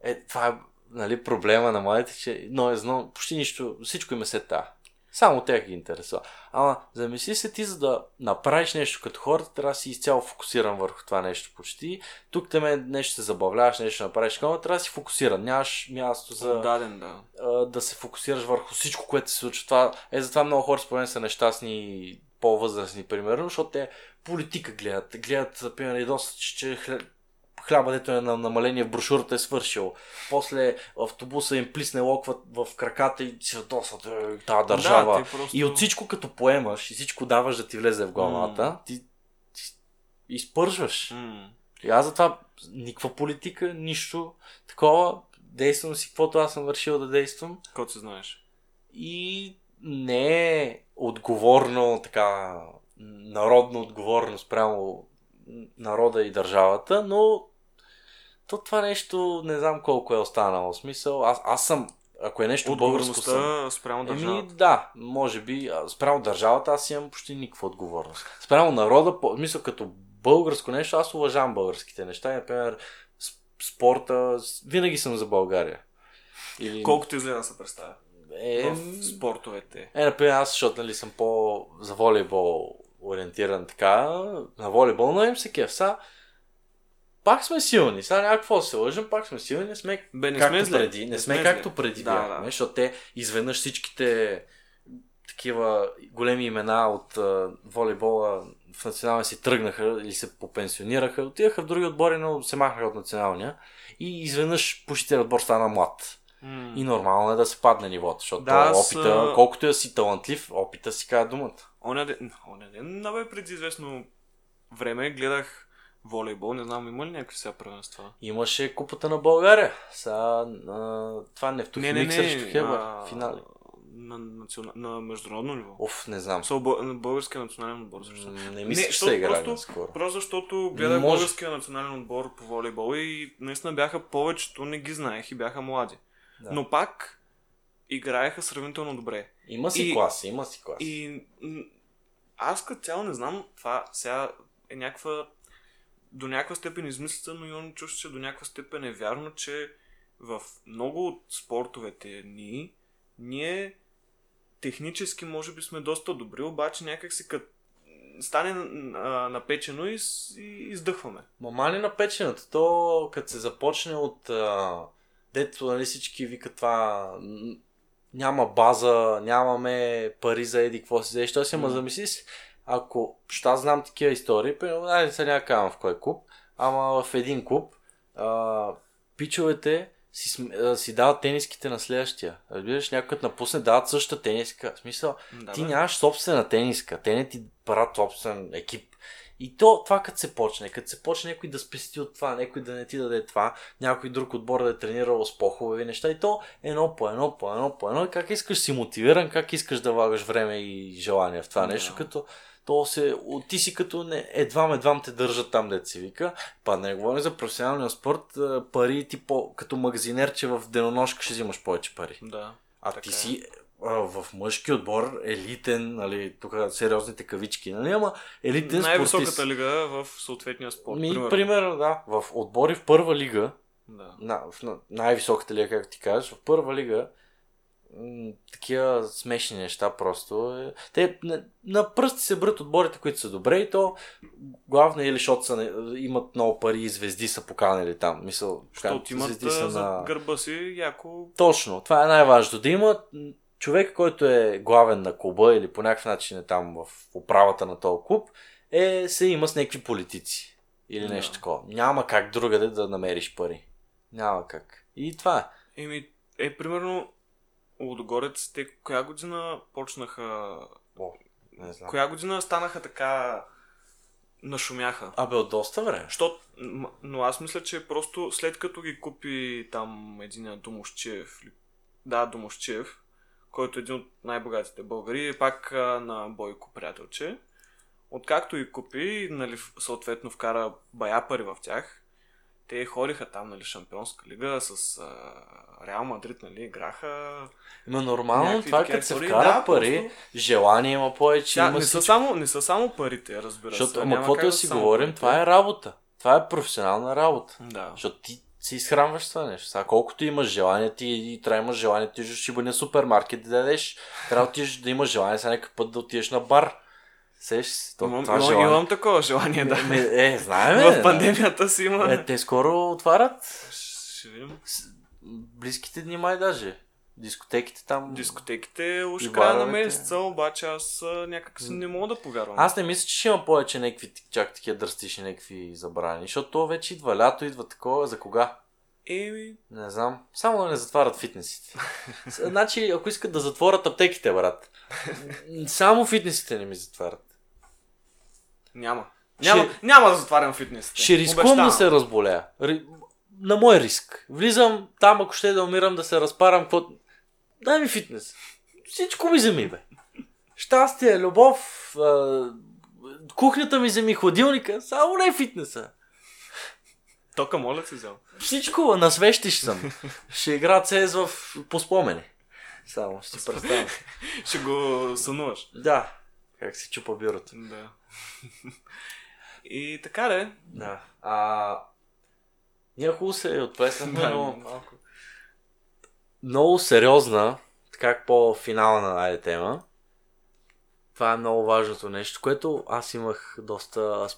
Е, това е нали, проблема на младите, че но е знал, почти нищо, всичко им е се та. Само тях ги интересува. Ама, замисли се ти, за да направиш нещо като хората, трябва да си изцяло фокусиран върху това нещо почти. Тук те нещо се забавляваш, нещо направиш, такова, трябва да си фокусиран. Нямаш място за Даден, да. а, да се фокусираш върху всичко, което се случва. Това, е, затова много хора според мен са нещастни по-възрастни, примерно, защото те политика гледат. Гледат, примерно, и доста, че, че хляба, дето е на намаление в брошурата е свършил. После автобуса им плисне локва в краката и се досват е, тази държава. Да, просто... И от всичко като поемаш и всичко даваш да ти влезе в главата, ти, ти изпържваш. М. И аз затова никаква политика, нищо такова. Действам си каквото аз съм решил да действам. Кой се знаеш? И не е отговорно, така, народно отговорно спрямо народа и държавата, но то това нещо не знам колко е останало. Смисъл, аз, аз съм, ако е нещо българско съм. Спрямо Еми, държавата. да, може би. Спрямо държавата аз имам почти никаква отговорност. Спрямо народа, по, мисля, като българско нещо, аз уважавам българските неща. И, Например, спорта, винаги съм за България. Или... Колкото излезе да се представя. Е, В спортовете. е, например, аз, защото нали, съм по за волейбол ориентиран така, на волейбол, но им се кеф. Пак сме силни. Сега няма какво да се лъжим, пак сме силни. Не сме Бе, не както сме преди. Не, Не сме, сме както преди Да, бяхме, да. защото те изведнъж всичките такива големи имена от а, волейбола в националния си тръгнаха или се попенсионираха, отидаха в други отбори, но се махнаха от националния и изведнъж почти отбор стана млад. М. И нормално е да се падне нивото, защото Да, опита, а- колкото е си талантлив, опита си казва думата. Оня ден, оня ден, бе, преди известно време гледах волейбол, не знам има ли някакви сега правенства. Имаше купата на България. Сега, а, това нефтохимик срещу Хебър. а, Финали. На, национа... на международно ниво. Оф, не знам. Со, бъ... българския национален отбор също. Не Не, мисля, че са играли просто- наскоро. Просто защото гледах Може. българския национален отбор по волейбол и наистина бяха повечето, не ги знаех и бяха млади. Да. Но пак играеха сравнително добре. Има си И- клас, има си клас. И аз като цяло не знам, това сега е някаква до някаква степен измислица, но имам чувство, че до някаква степен е вярно, че в много от спортовете ни, ние технически може би сме доста добри, обаче някак си като стане а, напечено и, и издъхваме. Ма мани на печената, то като се започне от а, дето нали, всички викат това няма база, нямаме пари за еди, какво си взеш, то си, ама замисли си, ако, защото аз знам такива истории, примерно, айде сега няма казвам в кой клуб, ама в един клуб, а, пичовете си, а, си дават тениските на следващия. Разбираш, някой напусне, дават същата тениска. В смисъл, Да, ти бе. нямаш собствена тениска, те не ти правят собствен екип. И то, това като се почне, като се почне някой да спести от това, някой да не ти даде това, някой друг отбор да е тренирал с по-хубави неща и то едно по едно, по едно, по едно. И как искаш си мотивиран, как искаш да влагаш време и желание в това Да. нещо, като то се, ти си като не, едвам, едвам те държат там, дете си вика. Па не говорим за професионалния спорт, пари ти по, като магазинер, че в денонощка ще взимаш повече пари. Да. А Така ти е. си а, в мъжки отбор елитен, нали, тук сериозните кавички, нали, ама елитен Най-високата спортист. лига в съответния спорт. Ми, примерно. примерно, да, в отбори в първа лига, Да. на, в на, най-високата лига, както ти кажеш, в първа лига, такива смешни неща просто. Е. Те на, на пръсти се брат отборите, които са добре и то главно или защото са, имат много пари и звезди са поканали там. Мисъл, Защото имат звезди са на... гърба си яко Точно, това е най-важното. Да има човек, който е главен на клуба или по някакъв начин е там в управата на този клуб, е, се има с някакви политици. Или Да. нещо такова. Няма как другаде да намериш пари. Няма как. И това е. Еми, е, примерно, Лудогорец, те коя година почнаха... О, не знам. Коя година станаха така... Нашумяха? Абе, от доста време. Що, но аз мисля, че просто след като ги купи там един Домощиев, да, Домощиев, който е един от най-богатите българи, и пак а, на Бойко приятелче. Откакто и купи, нали, съответно вкара бая пари в тях, те ходиха там, нали, Шампионска лига с а, Реал Мадрид, нали, играха. Ма нормално, това като се вкарат да, пари, просто- желание има повече, Тя, има не, са само, не са само парите, разбира се. Защото, ама Няма каквото как да си говорим, парите. това е работа. Това е професионална работа. Да. Защото ти си изхранваш това нещо. Сега, колкото имаш желание, ти и трябва да имаш желание, ти ще бъде супермаркет да дадеш. Трябва да да имаш желание, сега някакъв път да отидеш на бар. Сеш, то, Имам, това желание. имам такова желание, да. Ме, е, знаем. в пандемията си има. Е, те скоро отварят. Ще видим. Близките дни май даже. Дискотеките там. Дискотеките уж края на месеца, обаче аз някак си не мога да повярвам. Аз не мисля, че ще има повече някакви чак такива драстични някакви забрани, защото то вече идва лято, идва такова, за кога? Еми, Не знам. Само да не затварят фитнесите. Значи, ако искат да затворят аптеките, брат. Само фитнесите не ми затварят. Няма. Ще- Няма, няма да затварям фитнесите. Ще рискувам Обещавам. да се разболея. Ри... На мой риск. Влизам там, ако ще да умирам, да се разпарам, какво... Дай ми фитнес. Всичко ми вземи, бе. Щастие, любов, кухнята ми вземи, хладилника, само не фитнеса. Тока, моля си взел. Всичко на свещи ще съм. Ще игра CS в... по спомени. Само, ще представя. Ще го сънуваш. Да. Как си чупа бюрото. Да. И така де. Да. А... Ние хубаво се отплеснахме, Да, но малко. много сериозна, така по-финална айде тема. Това е много важното нещо, което аз имах доста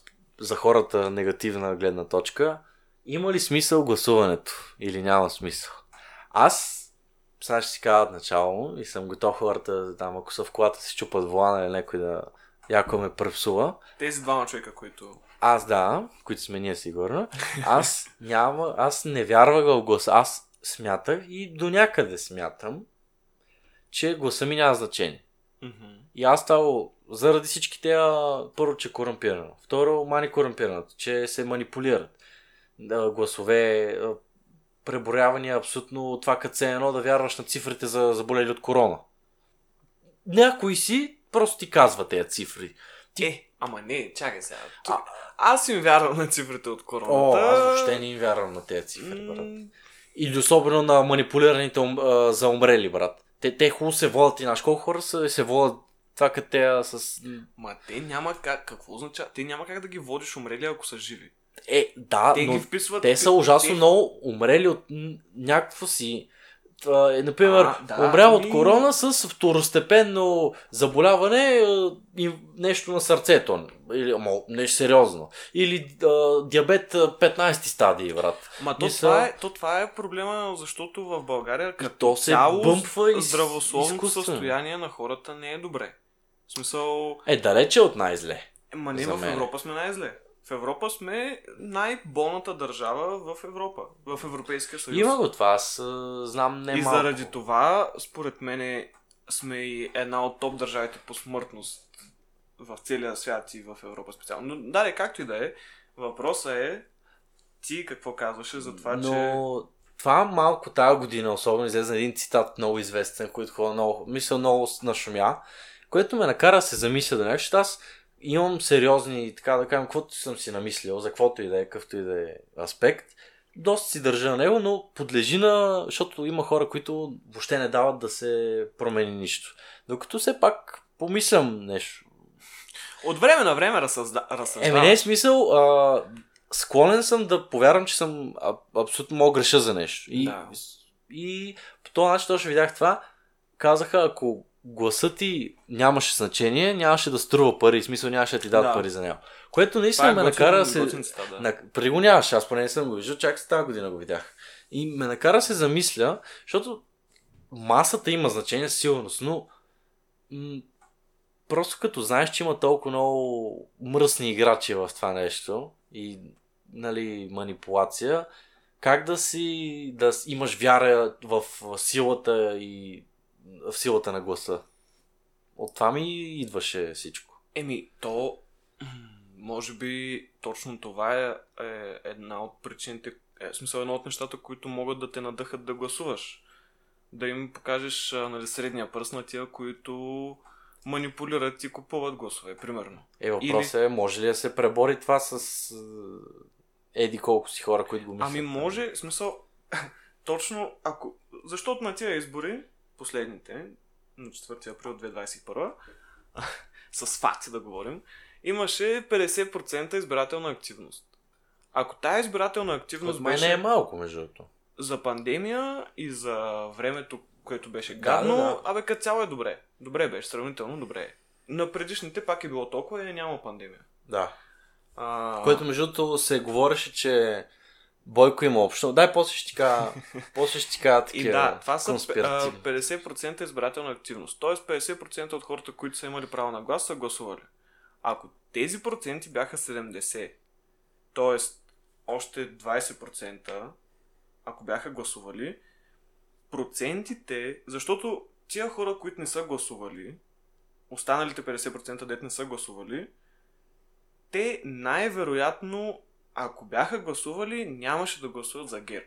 за хората негативна гледна точка. Има ли смисъл гласуването или няма смисъл? Аз сега ще си кажа от начало и съм готов хората, там ако са в колата си чупат волана или някой да яко ме препсува. Тези двама човека, които... Аз да, които сме ние сигурно. Аз няма, аз не вярвах в гласа. Аз смятах и до някъде смятам, че гласа ми няма значение. И аз става заради всички тези, първо, че корумпирано. Второ, мани корумпирането, че се манипулират. Гласове, преброявания, абсолютно това като се едно да вярваш на цифрите за заболели от корона. Някой си просто ти казва тези цифри. Ти- Е, ама не, чакай сега. А- А... Аз им вярвам на цифрите от О, короната. аз въобще не им вярвам на тези цифри, брат. Или особено на манипулираните а, за умрели, брат. Те, те хубаво се водят и наш колко хора са, се водят това като те с... Ма те няма как, какво означава? Те няма как да ги водиш умрели, ако са живи. Е, да, Те но вписват... те са ужасно те- много умрели от някакво си... Е, например, А, да, умрял от ами- корона с второстепенно заболяване а, и нещо на сърцето. Или, ама, нещо сериозно. Или а, диабет а, 15 стадии, брат. Ма то, Мисля- това е, то това е проблема, защото в България като то се цяло бъмпва и здравословното състояние на хората не е добре. В смисъл, Е, далече от най-зле. ма не в. Европа сме най-зле. В Европа сме най-болната държава в Европа, в Европейския съюз. Има го това, аз а, знам не и малко. заради това, според мен, сме и една от топ държавите по смъртност в целия свят и в Европа специално. Но да, както и да е, въпросът е ти какво казваше за това, Но че... това малко тази година, особено излезе един цитат много известен, който хора много, мисля много нашумя, което ме накара да се замисля да нещо. Аз имам сериозни, така да кажем, каквото съм си намислил, за каквото и да е, какъвто и да е аспект. Доста си държа на него, но подлежи на, защото има хора, които въобще не дават да се промени нищо. Докато все пак помислям нещо. От време на време разсъжда... разсъждавам. Еми не е смисъл, а, склонен съм да повярвам, че съм а, абсолютно мога греша за нещо. И, Да. и по този начин точно видях това. Казаха, ако гласът ти нямаше значение, нямаше да струва пари. В смисъл нямаше да ти дадат Да. пари за него. Което Това наистина е ме накара се... да. На... Преди го нямаше, аз поне не съм го виждал, чак тази година го видях. И ме накара се замисля, защото масата има значение сигурност, но м- просто като знаеш, че има толкова много мръсни играчи в това нещо и нали, манипулация, как да си да имаш вяра в силата и в силата на гласа? От това ми идваше всичко. Еми, то... Може би точно това е, е една от причините, е, в смисъл едно от нещата, които могат да те надъхат да гласуваш. Да им покажеш нали, средния пръст на тия, които манипулират и купуват гласове, примерно. Е, въпросът е, може ли да се пребори това с е, еди колко си хора, които го мислят? Ами може, в смисъл, точно ако... Защото на тия избори, последните, на 4 април 2021, с факти да говорим, имаше 50% избирателна активност. Ако тая избирателна активност От беше не е малко, между другото. за пандемия и за времето, което беше Да, гадно, да, да. абе като цяло е добре. Добре беше, сравнително добре е. На предишните пак е било толкова и няма пандемия. Да. А... Което между другото се говореше, че Бойко има общо. Дай после ще ти кажа, после ще ти кажа такива И да, това са а, конспиративни. 50% избирателна активност. Тоест 50% от хората, които са имали право на глас, са гласували. Ако тези проценти бяха 70, т.е. още 20%, ако бяха гласували, процентите, защото тия хора, които не са гласували, останалите 50% дет не са гласували, те най-вероятно, ако бяха гласували, нямаше да гласуват за ГЕРБ.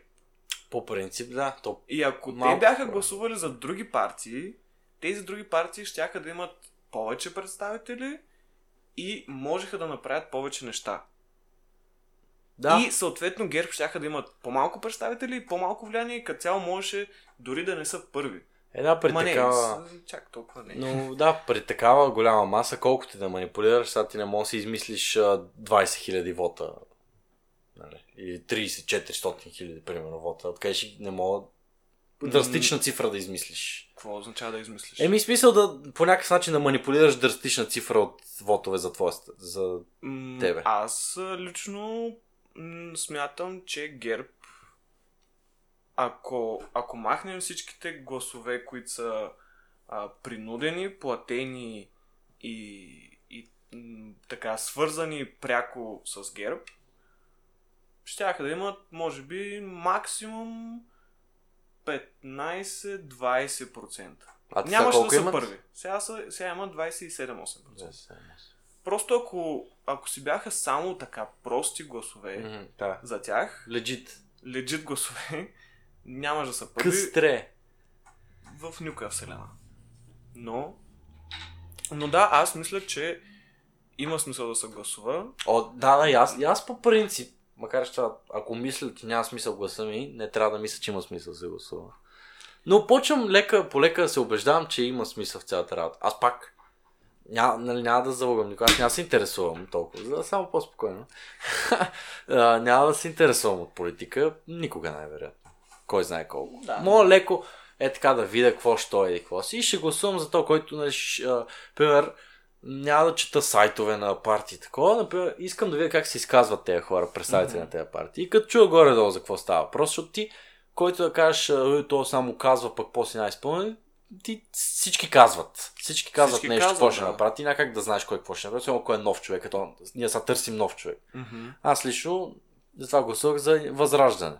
По принцип, да. То... И ако Малко те бяха хора. гласували за други партии, тези други партии щяха да имат повече представители и можеха да направят повече неща. Да. И съответно ГЕРБ щяха да имат по-малко представители и по-малко влияние и като цяло можеше дори да не са първи. Една при Ма такава... чак толкова не. Но да, при такава голяма маса, колкото ти да манипулираш, сега ти не можеш да си измислиш а, 20 000 вота. Нали? Или 30-400 000, примерно, вота. Откъде ще не мога драстична цифра да измислиш. Какво означава да измислиш? Еми, смисъл да по някакъв начин да манипулираш драстична цифра от вотове за твоя, ст- за... Тебе. Аз лично смятам, че ГЕРБ ако, ако махнем всичките гласове, които са а, принудени, платени и, и така свързани пряко с ГЕРБ, щяха да имат, може би, максимум 15-20%. А Нямаше да са имат? първи. Сега, са, сега имат 27-8%. Просто ако, ако си бяха само така прости гласове Мгм, Да. за тях, Легит. легит гласове, нямаше да са първи Къстре. в никоя вселена. Но, но да, аз мисля, че има смисъл да се гласува. О, да, да, аз, аз по принцип, макар че ако мисля, че няма смисъл гласа ми, не трябва да мисля, че има смисъл да се гласува. Но почвам лека по лека да се убеждавам, че има смисъл в цялата работа. Аз пак няма, нали, няма да залъгам никога, аз няма да се интересувам толкова, за да само по-спокойно. Няма да се интересувам от политика, никога най-вероятно. Кой знае колко. Да. Мога леко е така да видя какво ще е и какво си и ще гласувам за то, който, нали, пример, няма да чета сайтове на партии. Такова, например, искам да видя как се изказват тези хора, представители Мгм. на тези партии. И като чуя горе-долу за какво става въпрос, защото ти, който да кажеш, «А, то само казва, пък после няма изпълнен, ти всички казват. Всички казват Всички нещо, казват, какво ще да. направят. Ти няма как да знаеш кой какво ще направи, само кой е нов човек. Като ние сега търсим нов човек. Аз лично затова гласувах за възраждане.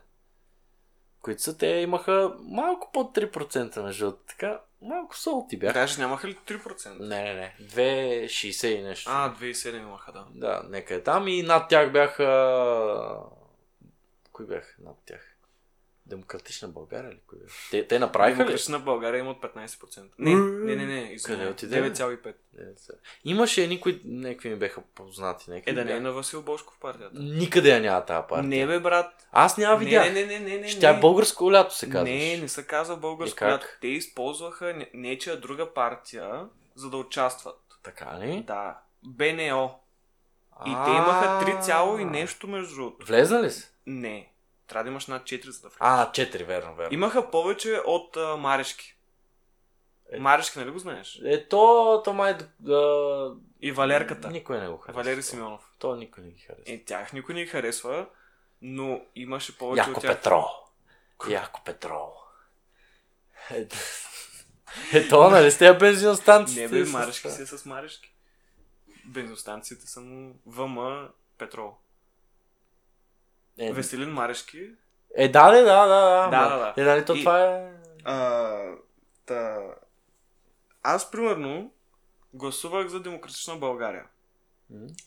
Които са, те имаха малко под 3% между. Така, малко солти бяха. Кажеш, нямаха ли 3%? Не, не, не. 2,60 и нещо. А, 2007 имаха, да. Да, нека е там. И над тях бяха... Кои бяха над тях? Демократична България ли? Бяха? Те, те направиха ли? Демократична България имат 15%. Не, не, не, не. Къде отиде, бе? 9,5. Не, са. Имаше едни, които някакви ми бяха познати. Някакви Е, да не е на Васил Бошков партията. Никъде я няма тази партия. Не, бе, брат. Аз няма видях. не, не, не, не, не. Ще тя е българско лято се казваш. Не, не се казва българско. Как? лято. Те използваха не- нечия друга партия, за да участват. Така ли? Да. БНО. И те имаха 3 цяло и нещо между другото. Влезна ли си? Не. Трябва да имаш над 4 за да влезеш. А, 4, верно, верно. Имаха повече от а, Марешки. Е. Марешки, нали го знаеш? Е, то, то май... Да... И Валерката. Никой не го харесва. Валери Симеонов. То никой не ги харесва. Е, тях никой не ги харесва, но имаше повече Яко от тях. Петрол. Яко Петрол. Е, е то, нали сте я бензиностанцията? Не бе, Марешки си е с Марешки. Бензостанциите са му ВМ Петрол. Е, Веселин Марешки. е, да, да, да, да. Да, да, да. Е, нали то И- това е... А, та... Аз, примерно, гласувах за Демократична България.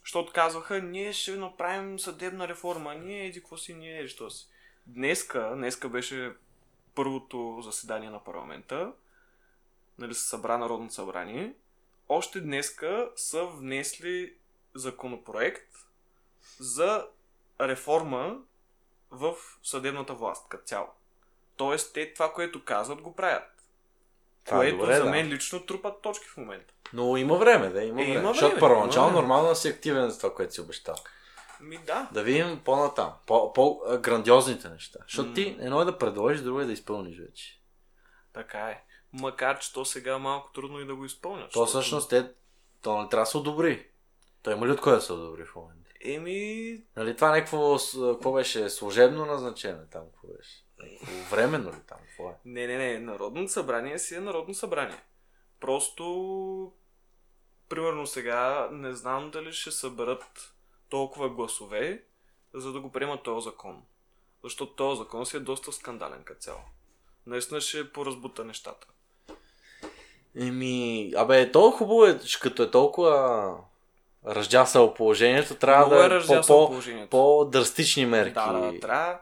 Защото казваха, ние ще направим съдебна реформа, ние еди какво си, ние еди що си. Днеска, днеска беше първото заседание на парламента, нали, се събра Народно събрание, още днеска са внесли законопроект за реформа в съдебната власт като цяло. Тоест, те това, което казват, го правят. Това е което добре, за да. мен лично трупат точки в момента. Но има време, да, има Е, време. има Защото първоначално нормално да си активен за това, което си обещал. Ми да. Да видим по-натам. По- По-грандиозните неща. Защото ти едно е да предложиш, друго е да изпълниш вече. Така е. Макар, че то сега е малко трудно и да го изпълнят. То защото- всъщност те, то не трябва да се одобри. Той има ли от кой да се одобри в момента? Еми, Нали това някакво, какво беше, служебно назначение там, какво беше? Някакво временно ли там, какво е? не, не, не. Народното събрание си е Народно събрание. Просто, примерно сега, не знам дали ще съберат толкова гласове, за да го приемат този закон. Защото този закон си е доста скандален като цяло. Наистина ще поразбута нещата. Еми, абе, толкова хубаво е, като е толкова ръждясало положението, трябва Много да е е по, по, по-драстични мерки. Да, да, трябва,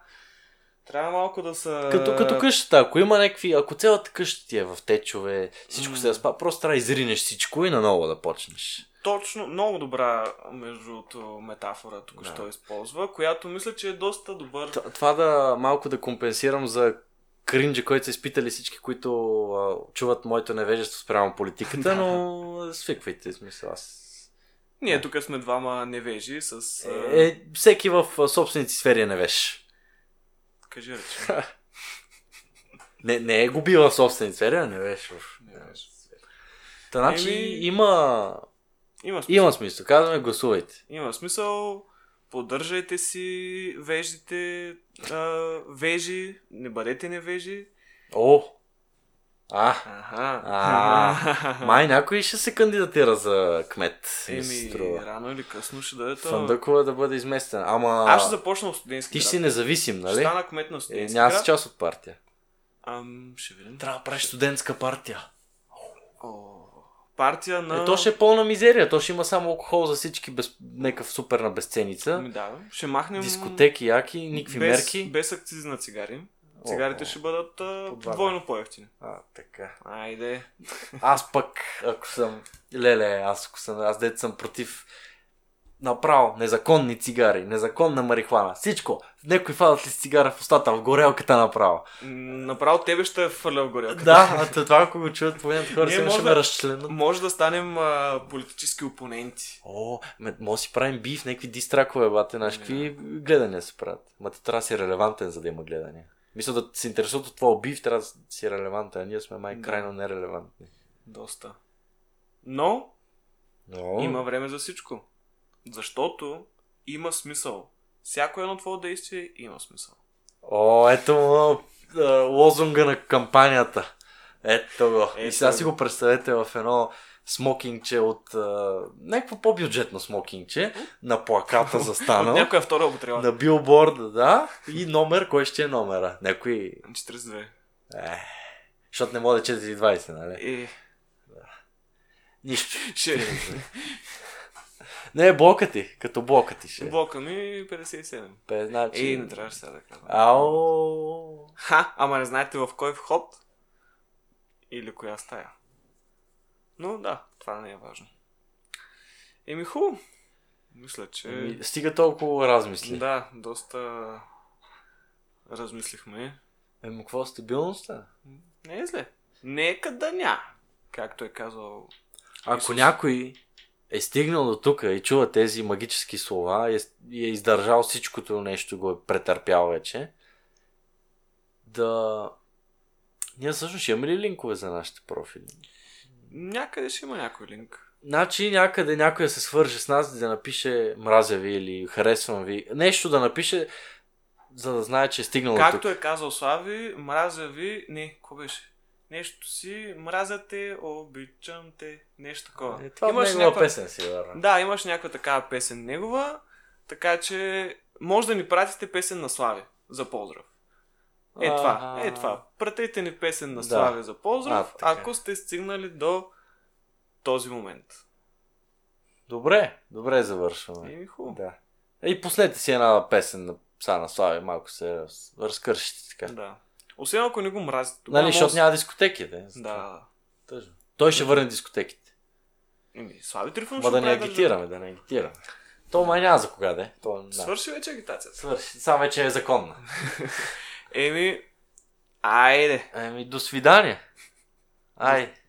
трябва малко да са... Като, като къщата, ако има някакви, ако цялата къща ти е в течове, всичко се разпа, просто трябва да изринеш всичко и наново да почнеш. Точно, много добра, между другото, метафора тук Да. що използва, която мисля, че е доста добър. Т- Това да малко да компенсирам за кринджа, който са изпитали всички, които а, чуват моето невежество спрямо политиката, но свиквайте, смисъл аз. Ние тук сме двама невежи с... а, Е, всеки в собствените сфери е невеж. Кажи рече. Не, не е губи в собствените сфери, а невеж в... Невеж. Та, значи Еми- има, Има смисъл. има смисъл. Казваме гласувайте. Има смисъл. Поддържайте си веждите, а, вежи, не бъдете невежи. О! А, Аха. А, май някой ще се кандидатира за кмет. ми Еми, рано или късно ще даде това. Фандъкова да бъде изместена. Ама Аз ще започна от студентски ти град. си независим, Ще нали? стана кмет на Е, студентски няма си част от партия. Ам, ще видим. Трябва да правиш студентска партия. О, партия на... Е, то ще е пълна мизерия. То ще има само алкохол за всички, без... някакъв супер на безценица. Ами да, ще махнем... Дискотеки, яки, никакви без, мерки. Без акцизи на цигари. Цигарите ще бъдат а, двойно по-ефтини. А, така. Айде. Аз пък, ако съм... Леле, аз ако съм... Аз дете съм против направо незаконни цигари, незаконна марихуана, всичко. Някой фадат ли с цигара в устата, в горелката направо. Направо тебе ще е фърля в горелката. Да, а това ако го чуят половината хора, сега ще ме разчленят. Може да станем а, политически опоненти. О, ме, може да си правим биф, някакви дистракове, бате, знаеш, какви гледания се правят. Ма ти трябва да си релевантен, за да има гледания. Мисля да се интересуват от твоя биф, трябва да си релевантен, а ние сме май Да. крайно нерелевантни. Доста. Но Но... има време за всичко. Защото има смисъл. Всяко едно твое действие има смисъл. О, ето му лозунга на кампанията. Ето го. И Ето сега го. си го представете в едно смокингче от... А, някакво по-бюджетно смокингче, на плаката От застанал, някоя втора употреба. на билборда, да, и номер, кой ще е номера. Някой... 42. Е, защото не може да е 420, нали? Е, Нищо. ще... Не, е блока ти, като блока ти ще. е. Блока ми 57. Пе, значи... Ей, не трябваше сега да казвам. Ау... Ха, ама не знаете в кой вход или коя стая. Но да, това не е важно. Еми хубаво. Мисля, че... Ми, Стига толкова размисли. Да, доста размислихме. Еми, какво стабилността? Не е зле. Нека да ня. Както е казал. Ако Исус. някой е стигнал до тук и чува тези магически слова и е, е издържал всичкото нещо, го е претърпял вече, да... Ние всъщност имаме ли линкове за нашите профили? Някъде ще има някой линк. Значи някъде някой да се свърже с нас да напише мразя ви или харесвам ви. Нещо да напише, за да знае, че е стигнал до тук. Както е казал Слави, мразя ви... Не, какво беше? Нещо си, мразя те, обичам те, нещо такова. Е, това имаш негова някаква... песен си. Да, имаш някаква такава песен негова, така че може да ни пратите песен на Слави за поздрав. Е това, е това. Пратете ни песен на Да. Слави за поздрав, А, така. ако сте стигнали до този момент. Добре, добре завършваме. Еми хубаво. Да. И последете си една песен на пса на Слави, малко се раз... разкършите така. Да. Освен ако не го мрази. тогава Нали, може- защото няма дискотеки, да. Да. Тъжно. Той ще върне дискотеките. Еми, Слави Трифонов Ма ще да не агитираме, да не агитираме. То май няма за кога, да. То, държава. да. Свърши вече агитацията. Свърши. Сега вече е законна. Еми, айде. Еми, до свидания. Ай.